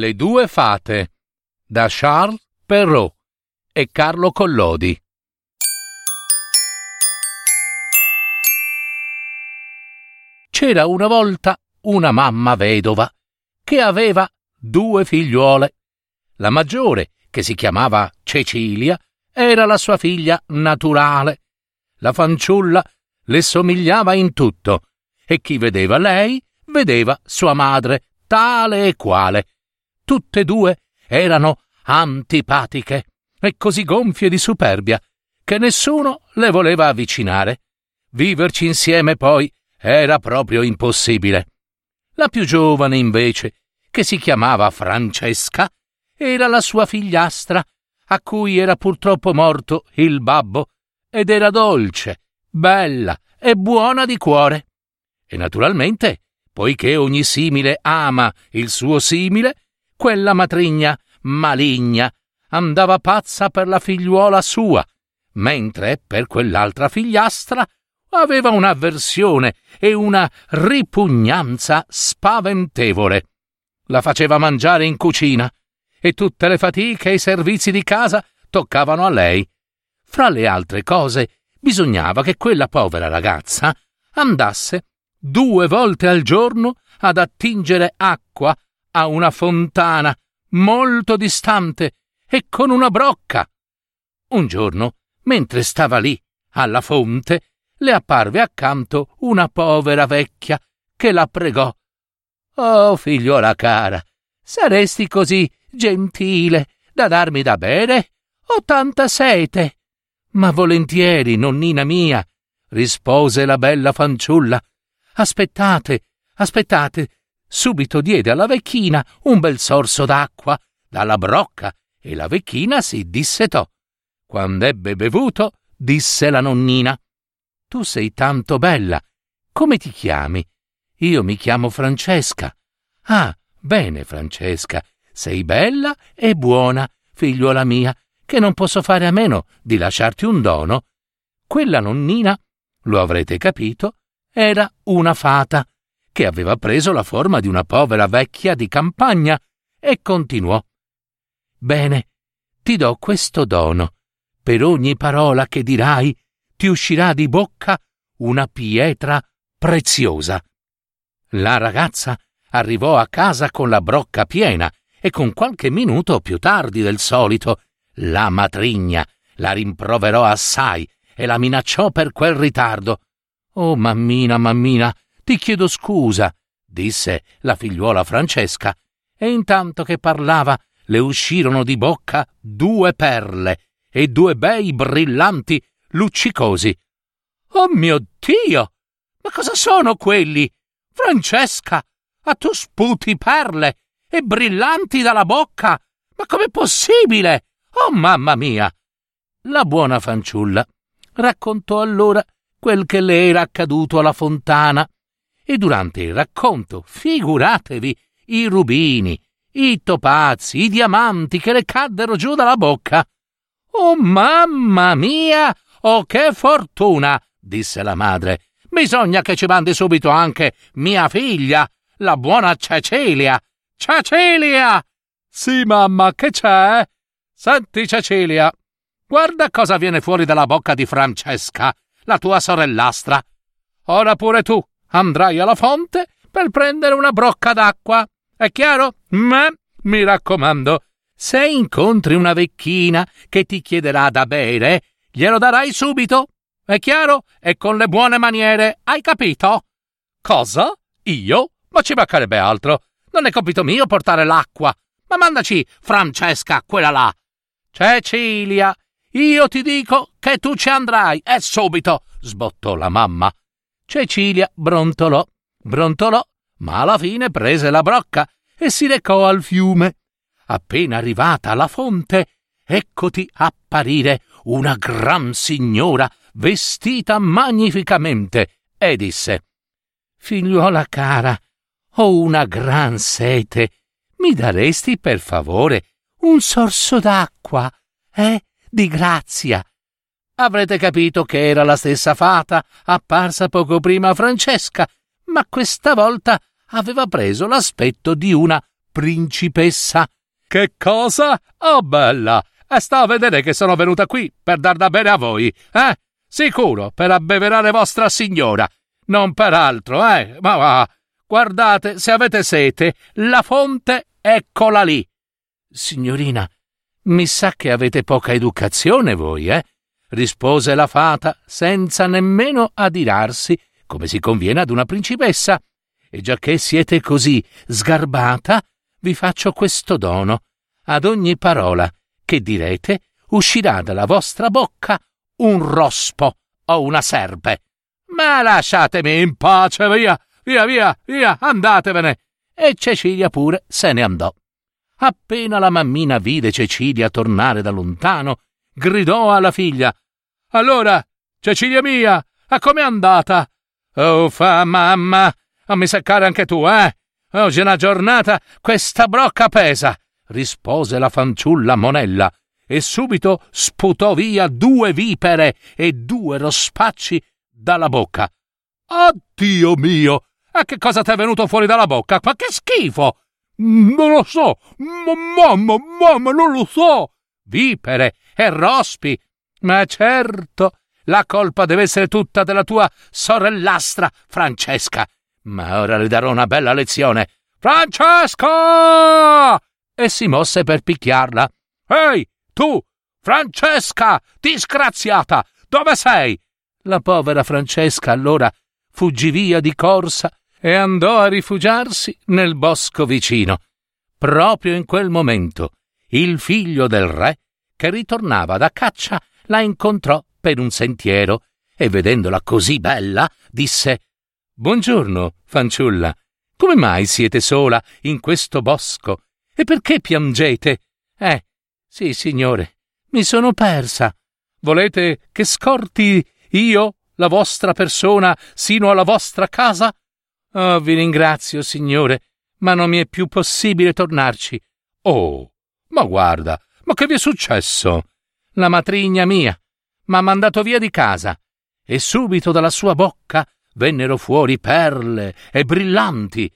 Le due fate da Charles Perrault e Carlo Collodi. C'era una volta una mamma vedova che aveva due figliuole. La maggiore, che si chiamava Cecilia, era la sua figlia naturale. La fanciulla le somigliava in tutto e chi vedeva lei vedeva sua madre tale e quale tutte e due erano antipatiche e così gonfie di superbia che nessuno le voleva avvicinare. Viverci insieme poi era proprio impossibile. La più giovane, invece, che si chiamava Francesca, era la sua figliastra, a cui era purtroppo morto il babbo, ed era dolce, bella e buona di cuore. E naturalmente, poiché ogni simile ama il suo simile, quella matrigna maligna andava pazza per la figliuola sua, mentre per quell'altra figliastra aveva un'avversione e una ripugnanza spaventevole. La faceva mangiare in cucina e tutte le fatiche e i servizi di casa toccavano a lei. Fra le altre cose, bisognava che quella povera ragazza andasse due volte al giorno ad attingere acqua a una fontana molto distante e con una brocca. Un giorno, mentre stava lì, alla fonte, le apparve accanto una povera vecchia che la pregò. Oh, figliuola cara, saresti così gentile da darmi da bere? Ho tanta sete. Ma volentieri, nonnina mia, rispose la bella fanciulla. Aspettate, aspettate, subito diede alla vecchina un bel sorso d'acqua dalla brocca e la vecchina si dissetò. Quando ebbe bevuto, disse la nonnina: Tu sei tanto bella. Come ti chiami? Io mi chiamo Francesca. Ah, bene, Francesca, sei bella e buona, figliuola mia, che non posso fare a meno di lasciarti un dono. Quella nonnina, lo avrete capito, era una fata che aveva preso la forma di una povera vecchia di campagna, e continuò. Bene, ti do questo dono. Per ogni parola che dirai ti uscirà di bocca una pietra preziosa. La ragazza arrivò a casa con la brocca piena e con qualche minuto più tardi del solito la matrigna la rimproverò assai e la minacciò per quel ritardo. Oh, mammina, mammina, ti chiedo scusa, disse la figliuola Francesca, e intanto che parlava le uscirono di bocca due perle e due bei brillanti luccicosi. Oh mio Dio! Ma cosa sono quelli? Francesca, a tu sputi perle e brillanti dalla bocca! Ma com'è possibile? Oh mamma mia! La buona fanciulla raccontò allora quel che le era accaduto alla fontana e durante il racconto, figuratevi, i rubini, i topazi, i diamanti che le caddero giù dalla bocca. Oh mamma mia! Oh che fortuna! disse la madre. Bisogna che ci mandi subito anche mia figlia, la buona Cecilia. Cecilia! Sì, mamma, che c'è? Senti, Cecilia, guarda cosa viene fuori dalla bocca di Francesca, la tua sorellastra. Ora pure tu andrai alla fonte per prendere una brocca d'acqua. È chiaro? Ma mi raccomando, se incontri una vecchina che ti chiederà da bere, glielo darai subito. È chiaro? E con le buone maniere, hai capito? Cosa? Io? Ma ci mancherebbe altro. Non è compito mio portare l'acqua. Ma mandaci Francesca, quella là. Cecilia, io ti dico che tu ci andrai, e subito, sbottò la mamma. Cecilia brontolò, brontolò, ma alla fine prese la brocca e si recò al fiume. Appena arrivata alla fonte, eccoti apparire una gran signora vestita magnificamente e disse Figliuola cara, ho una gran sete. Mi daresti per favore un sorso d'acqua, eh? Di grazia. Avrete capito che era la stessa fata apparsa poco prima a Francesca, ma questa volta aveva preso l'aspetto di una principessa. Che cosa? Oh, bella! E sta a vedere che sono venuta qui per dar da bene a voi, eh? Sicuro, per abbeverare vostra signora. Non per altro, eh? Ma va. Guardate, se avete sete, la fonte eccola lì. Signorina, mi sa che avete poca educazione voi, eh? Rispose la fata, senza nemmeno adirarsi, come si conviene ad una principessa. E giacché siete così sgarbata, vi faccio questo dono. Ad ogni parola che direte uscirà dalla vostra bocca un rospo o una serpe. Ma lasciatemi in pace, via, via, via, via, andatevene. E Cecilia pure se ne andò. Appena la mammina vide Cecilia tornare da lontano, gridò alla figlia Allora, Cecilia mia, a com'è andata? Oh, fa mamma, a mi seccare anche tu, eh? Oggi è una giornata, questa brocca pesa, rispose la fanciulla Monella, e subito sputò via due vipere e due rospacci dalla bocca. Addio mio! E che cosa t'è venuto fuori dalla bocca? Ma che schifo! Non lo so! mamma, mamma, non lo so! Vipere e rospi! Ma certo, la colpa deve essere tutta della tua sorellastra Francesca. Ma ora le darò una bella lezione. Francesca! E si mosse per picchiarla. Ehi, tu, Francesca, disgraziata, dove sei? La povera Francesca allora fuggì via di corsa e andò a rifugiarsi nel bosco vicino. Proprio in quel momento il figlio del re, che ritornava da caccia, la incontrò per un sentiero e vedendola così bella disse Buongiorno, fanciulla. Come mai siete sola in questo bosco? E perché piangete? Eh, sì, signore, mi sono persa. Volete che scorti io la vostra persona sino alla vostra casa? Oh, vi ringrazio, signore, ma non mi è più possibile tornarci. Oh, ma guarda, ma che vi è successo? La matrigna mia m'ha mandato via di casa e subito dalla sua bocca vennero fuori perle e brillanti.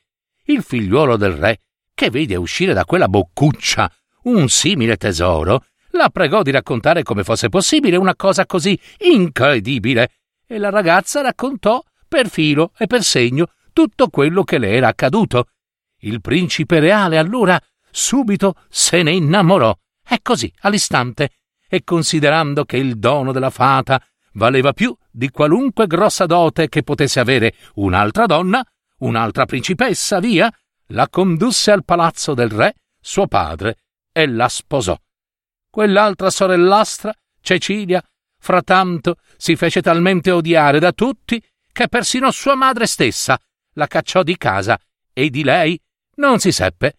Il figliuolo del re, che vede uscire da quella boccuccia un simile tesoro, la pregò di raccontare come fosse possibile una cosa così incredibile, e la ragazza raccontò per filo e per segno tutto quello che le era accaduto. Il principe reale allora subito se ne innamorò, e così, all'istante, e considerando che il dono della fata valeva più di qualunque grossa dote che potesse avere un'altra donna, un'altra principessa, via, la condusse al palazzo del re, suo padre, e la sposò. Quell'altra sorellastra, Cecilia, frattanto si fece talmente odiare da tutti che persino sua madre stessa la cacciò di casa e di lei non si seppe